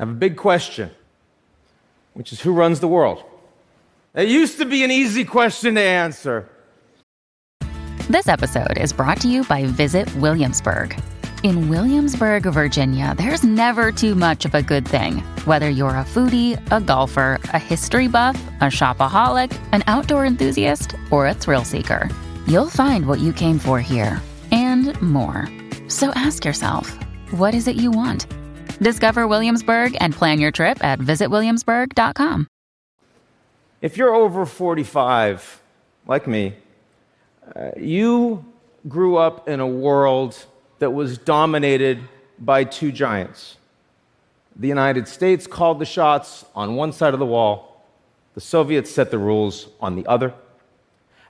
I have a big question, which is who runs the world? It used to be an easy question to answer. This episode is brought to you by Visit Williamsburg. In Williamsburg, Virginia, there's never too much of a good thing. Whether you're a foodie, a golfer, a history buff, a shopaholic, an outdoor enthusiast, or a thrill seeker, you'll find what you came for here and more. So ask yourself, what is it you want? Discover Williamsburg and plan your trip at visitwilliamsburg.com. If you're over 45, like me, uh, you grew up in a world that was dominated by two giants. The United States called the shots on one side of the wall, the Soviets set the rules on the other,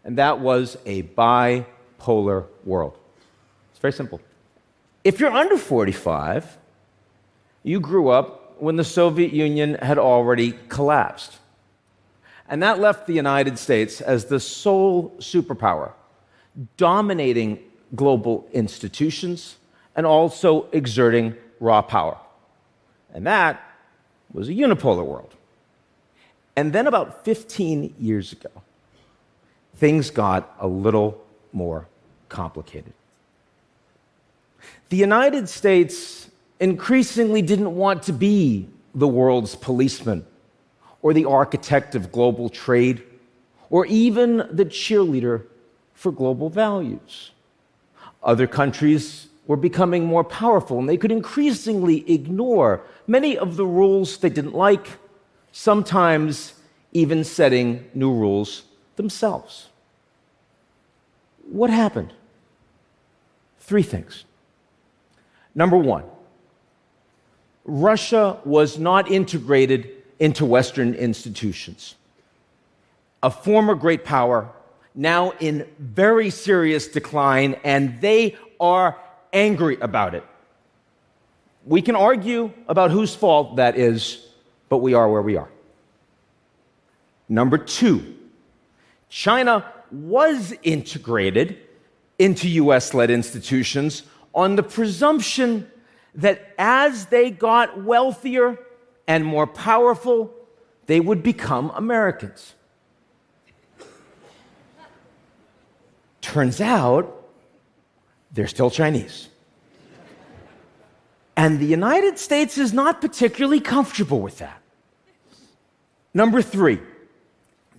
and that was a bipolar world. It's very simple. If you're under 45, you grew up when the Soviet Union had already collapsed. And that left the United States as the sole superpower, dominating global institutions and also exerting raw power. And that was a unipolar world. And then about 15 years ago, things got a little more complicated. The United States increasingly didn't want to be the world's policeman or the architect of global trade or even the cheerleader for global values. Other countries were becoming more powerful and they could increasingly ignore many of the rules they didn't like, sometimes even setting new rules themselves. What happened? Three things. Number one, Russia was not integrated into Western institutions. A former great power, now in very serious decline, and they are angry about it. We can argue about whose fault that is, but we are where we are. Number two, China was integrated into US led institutions on the presumption that as they got wealthier and more powerful, they would become Americans. Turns out they're still Chinese. And the United States is not particularly comfortable with that. Number three,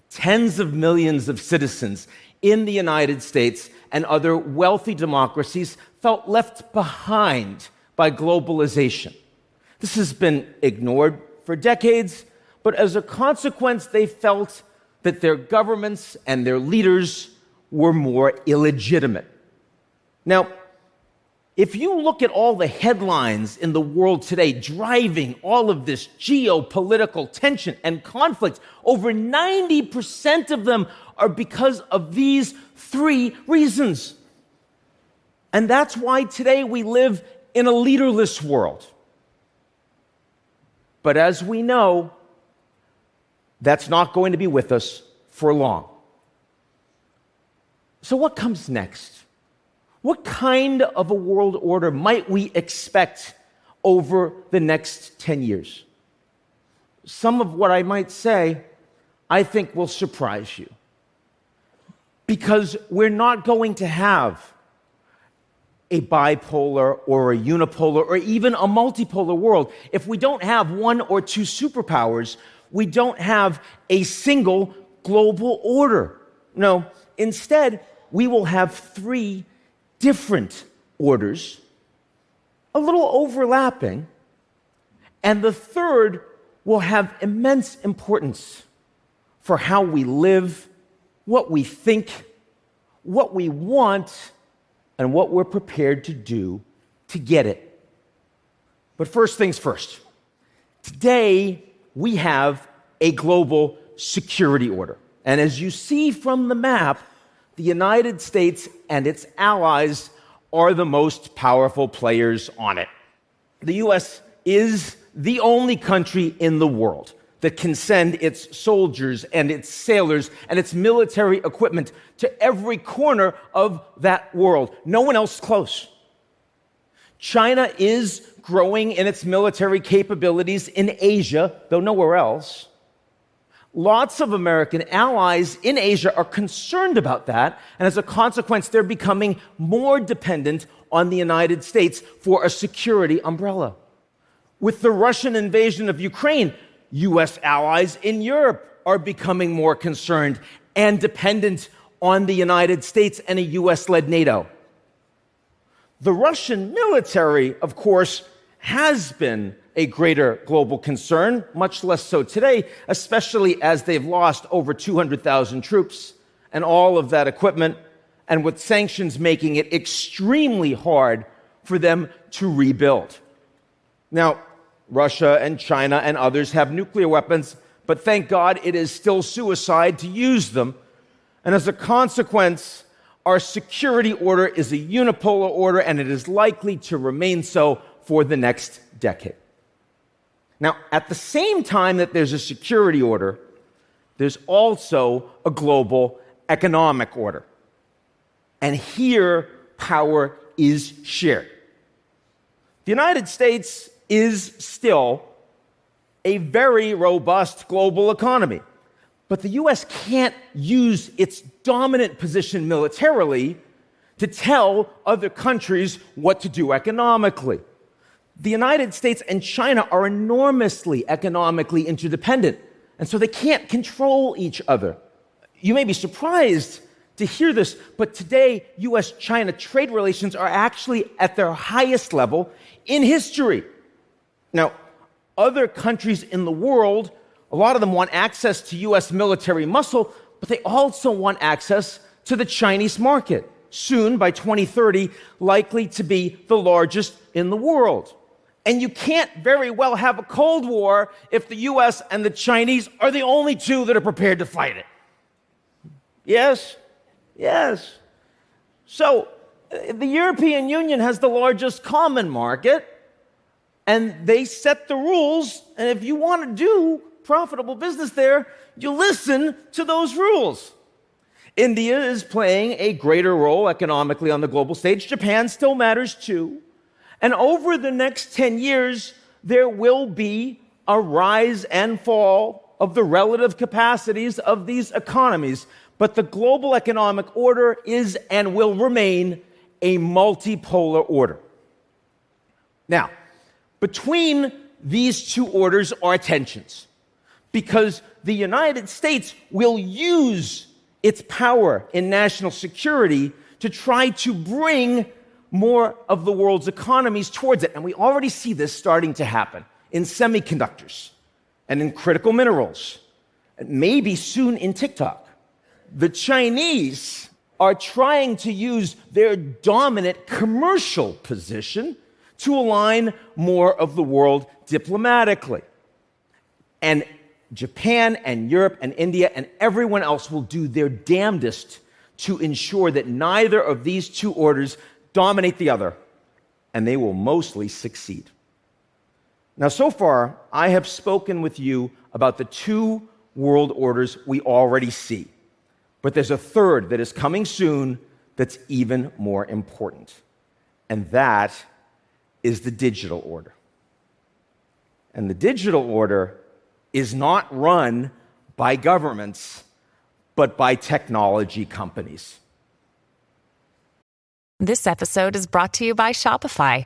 tens of millions of citizens in the United States and other wealthy democracies felt left behind by globalization. This has been ignored for decades, but as a consequence, they felt that their governments and their leaders were more illegitimate. Now, if you look at all the headlines in the world today driving all of this geopolitical tension and conflict, over 90% of them are because of these three reasons. And that's why today we live in a leaderless world. But as we know, that's not going to be with us for long. So, what comes next? What kind of a world order might we expect over the next 10 years? Some of what I might say, I think, will surprise you. Because we're not going to have a bipolar or a unipolar or even a multipolar world. If we don't have one or two superpowers, we don't have a single global order. No, instead, we will have three different orders, a little overlapping, and the third will have immense importance for how we live, what we think, what we want and what we're prepared to do to get it. But first things first. Today, we have a global security order. And as you see from the map, the United States and its allies are the most powerful players on it. The US is the only country in the world that can send its soldiers and its sailors and its military equipment to every corner of that world. No one else close. China is growing in its military capabilities in Asia, though nowhere else. Lots of American allies in Asia are concerned about that, and as a consequence, they're becoming more dependent on the United States for a security umbrella. With the Russian invasion of Ukraine, US allies in Europe are becoming more concerned and dependent on the United States and a US led NATO. The Russian military, of course, has been a greater global concern, much less so today, especially as they've lost over 200,000 troops and all of that equipment, and with sanctions making it extremely hard for them to rebuild. Now, Russia and China and others have nuclear weapons, but thank God it is still suicide to use them. And as a consequence, our security order is a unipolar order, and it is likely to remain so for the next decade. Now, at the same time that there's a security order, there's also a global economic order. And here, power is shared. The United States is still a very robust global economy. But the US can't use its dominant position militarily to tell other countries what to do economically. The United States and China are enormously economically interdependent, and so they can't control each other. You may be surprised to hear this, but today, US China trade relations are actually at their highest level in history. Now, other countries in the world, a lot of them want access to US military muscle, but they also want access to the Chinese market. Soon, by 2030, likely to be the largest in the world. And you can't very well have a Cold War if the US and the Chinese are the only two that are prepared to fight it. Yes? Yes. So, uh, the European Union has the largest common market, and they set the rules. And if you want to do profitable business there, you listen to those rules. India is playing a greater role economically on the global stage. Japan still matters too. And over the next 10 years, there will be a rise and fall of the relative capacities of these economies. But the global economic order is and will remain a multipolar order. Now, between these two orders are tensions because the United States will use its power in national security to try to bring more of the world's economies towards it. And we already see this starting to happen in semiconductors and in critical minerals, and maybe soon in TikTok. The Chinese are trying to use their dominant commercial position to align more of the world diplomatically. And Japan and Europe and India and everyone else will do their damnedest to ensure that neither of these two orders dominate the other, and they will mostly succeed. Now, so far, I have spoken with you about the two world orders we already see. But there's a third that is coming soon that's even more important, and that is the digital order. And the digital order is not run by governments, but by technology companies. This episode is brought to you by Shopify.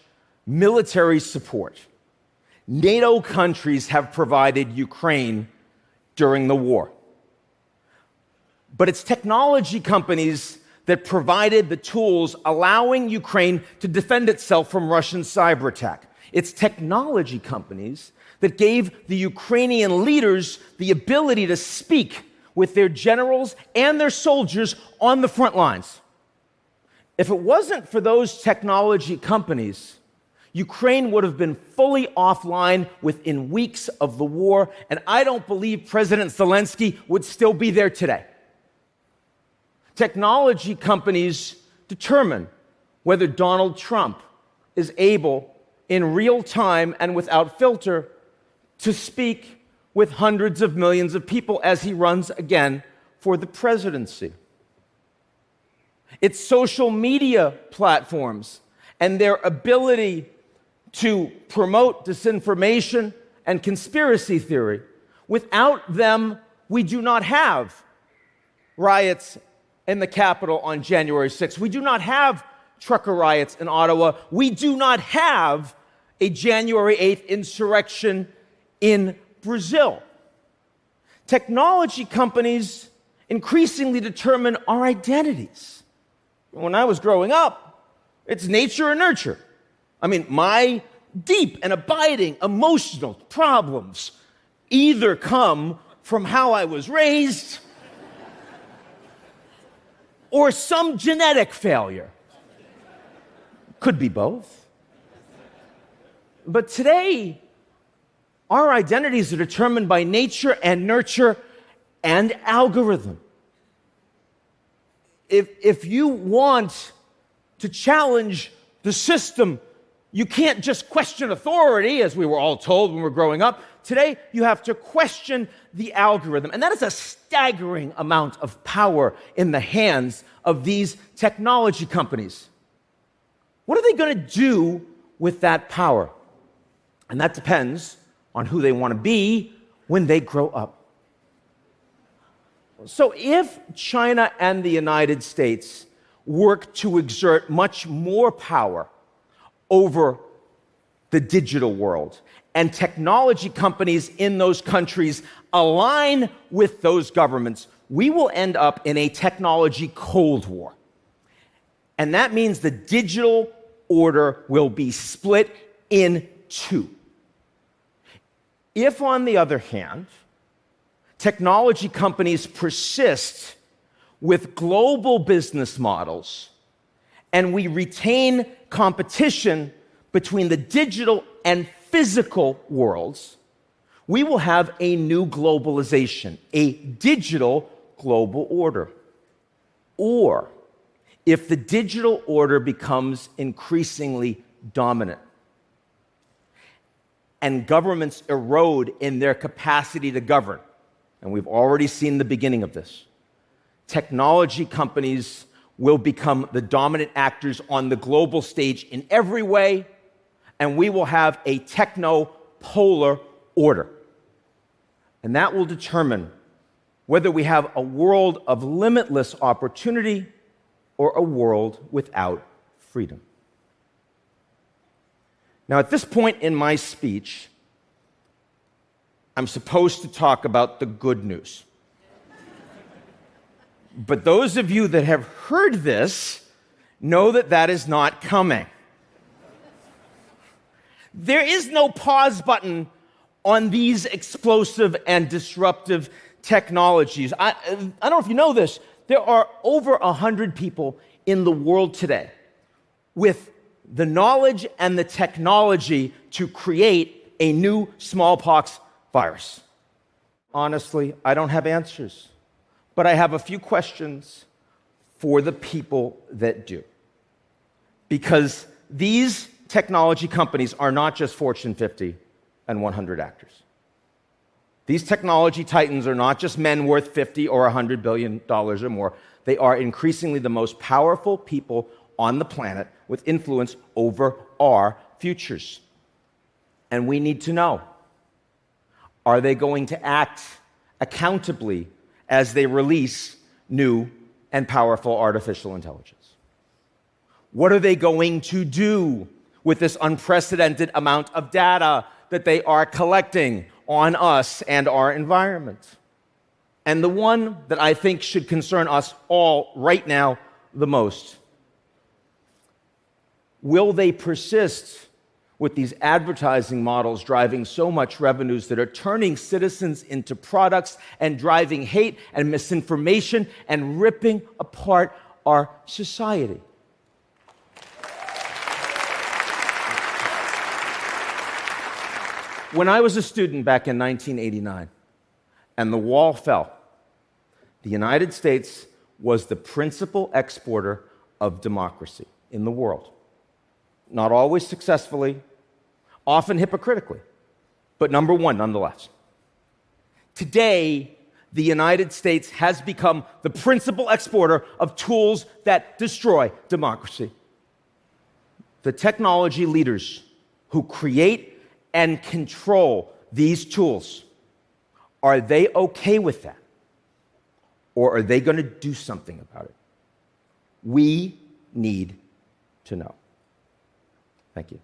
military support NATO countries have provided Ukraine during the war. But it's technology companies that provided the tools allowing Ukraine to defend itself from Russian cyber attack. It's technology companies that gave the Ukrainian leaders the ability to speak with their generals and their soldiers on the front lines. If it wasn't for those technology companies, Ukraine would have been fully offline within weeks of the war, and I don't believe President Zelensky would still be there today. Technology companies determine whether Donald Trump is able, in real time and without filter, to speak with hundreds of millions of people as he runs again for the presidency. It's social media platforms and their ability to promote disinformation and conspiracy theory. Without them, we do not have riots in the Capitol on January 6th. We do not have trucker riots in Ottawa. We do not have a January 8th insurrection in Brazil. Technology companies increasingly determine our identities. When I was growing up, it's nature and nurture. I mean, my deep and abiding emotional problems either come from how I was raised or some genetic failure. Could be both. But today, our identities are determined by nature and nurture and algorithm. If, if you want to challenge the system you can't just question authority, as we were all told when we were growing up. Today, you have to question the algorithm. And that is a staggering amount of power in the hands of these technology companies. What are they going to do with that power? And that depends on who they want to be when they grow up. So, if China and the United States work to exert much more power over the digital world. And technology companies in those countries align with those governments. We will end up in a technology cold war. And that means the digital order will be split in two. If, on the other hand, technology companies persist with global business models and we retain competition between the digital and physical worlds, we will have a new globalization, a digital global order. Or if the digital order becomes increasingly dominant and governments erode in their capacity to govern, and we've already seen the beginning of this, technology companies will become the dominant actors on the global stage in every way, and we will have a techno polar order. And that will determine whether we have a world of limitless opportunity or a world without freedom. Now, at this point in my speech, I'm supposed to talk about the good news. But those of you that have heard this know that that is not coming. There is no pause button on these explosive and disruptive technologies. I, I don't know if you know this, there are over 100 people in the world today with the knowledge and the technology to create a new smallpox virus. Honestly, I don't have answers but I have a few questions for the people that do. Because these technology companies are not just Fortune 50 and 100 actors. These technology titans are not just men worth 50 or 100 billion dollars or more. They are increasingly the most powerful people on the planet with influence over our futures. And we need to know are they going to act accountably as they release new and powerful artificial intelligence. What are they going to do with this unprecedented amount of data that they are collecting on us and our environment? And the one that I think should concern us all right now the most will they persist with these advertising models driving so much revenues that are turning citizens into products and driving hate and misinformation and ripping apart our society. When I was a student back in 1989 and the wall fell, the United States was the principal exporter of democracy in the world. Not always successfully, often hypocritically, but number one nonetheless. Today, the United States has become the principal exporter of tools that destroy democracy. The technology leaders who create and control these tools, are they okay with that? Or are they going to do something about it? We need to know. Thank you.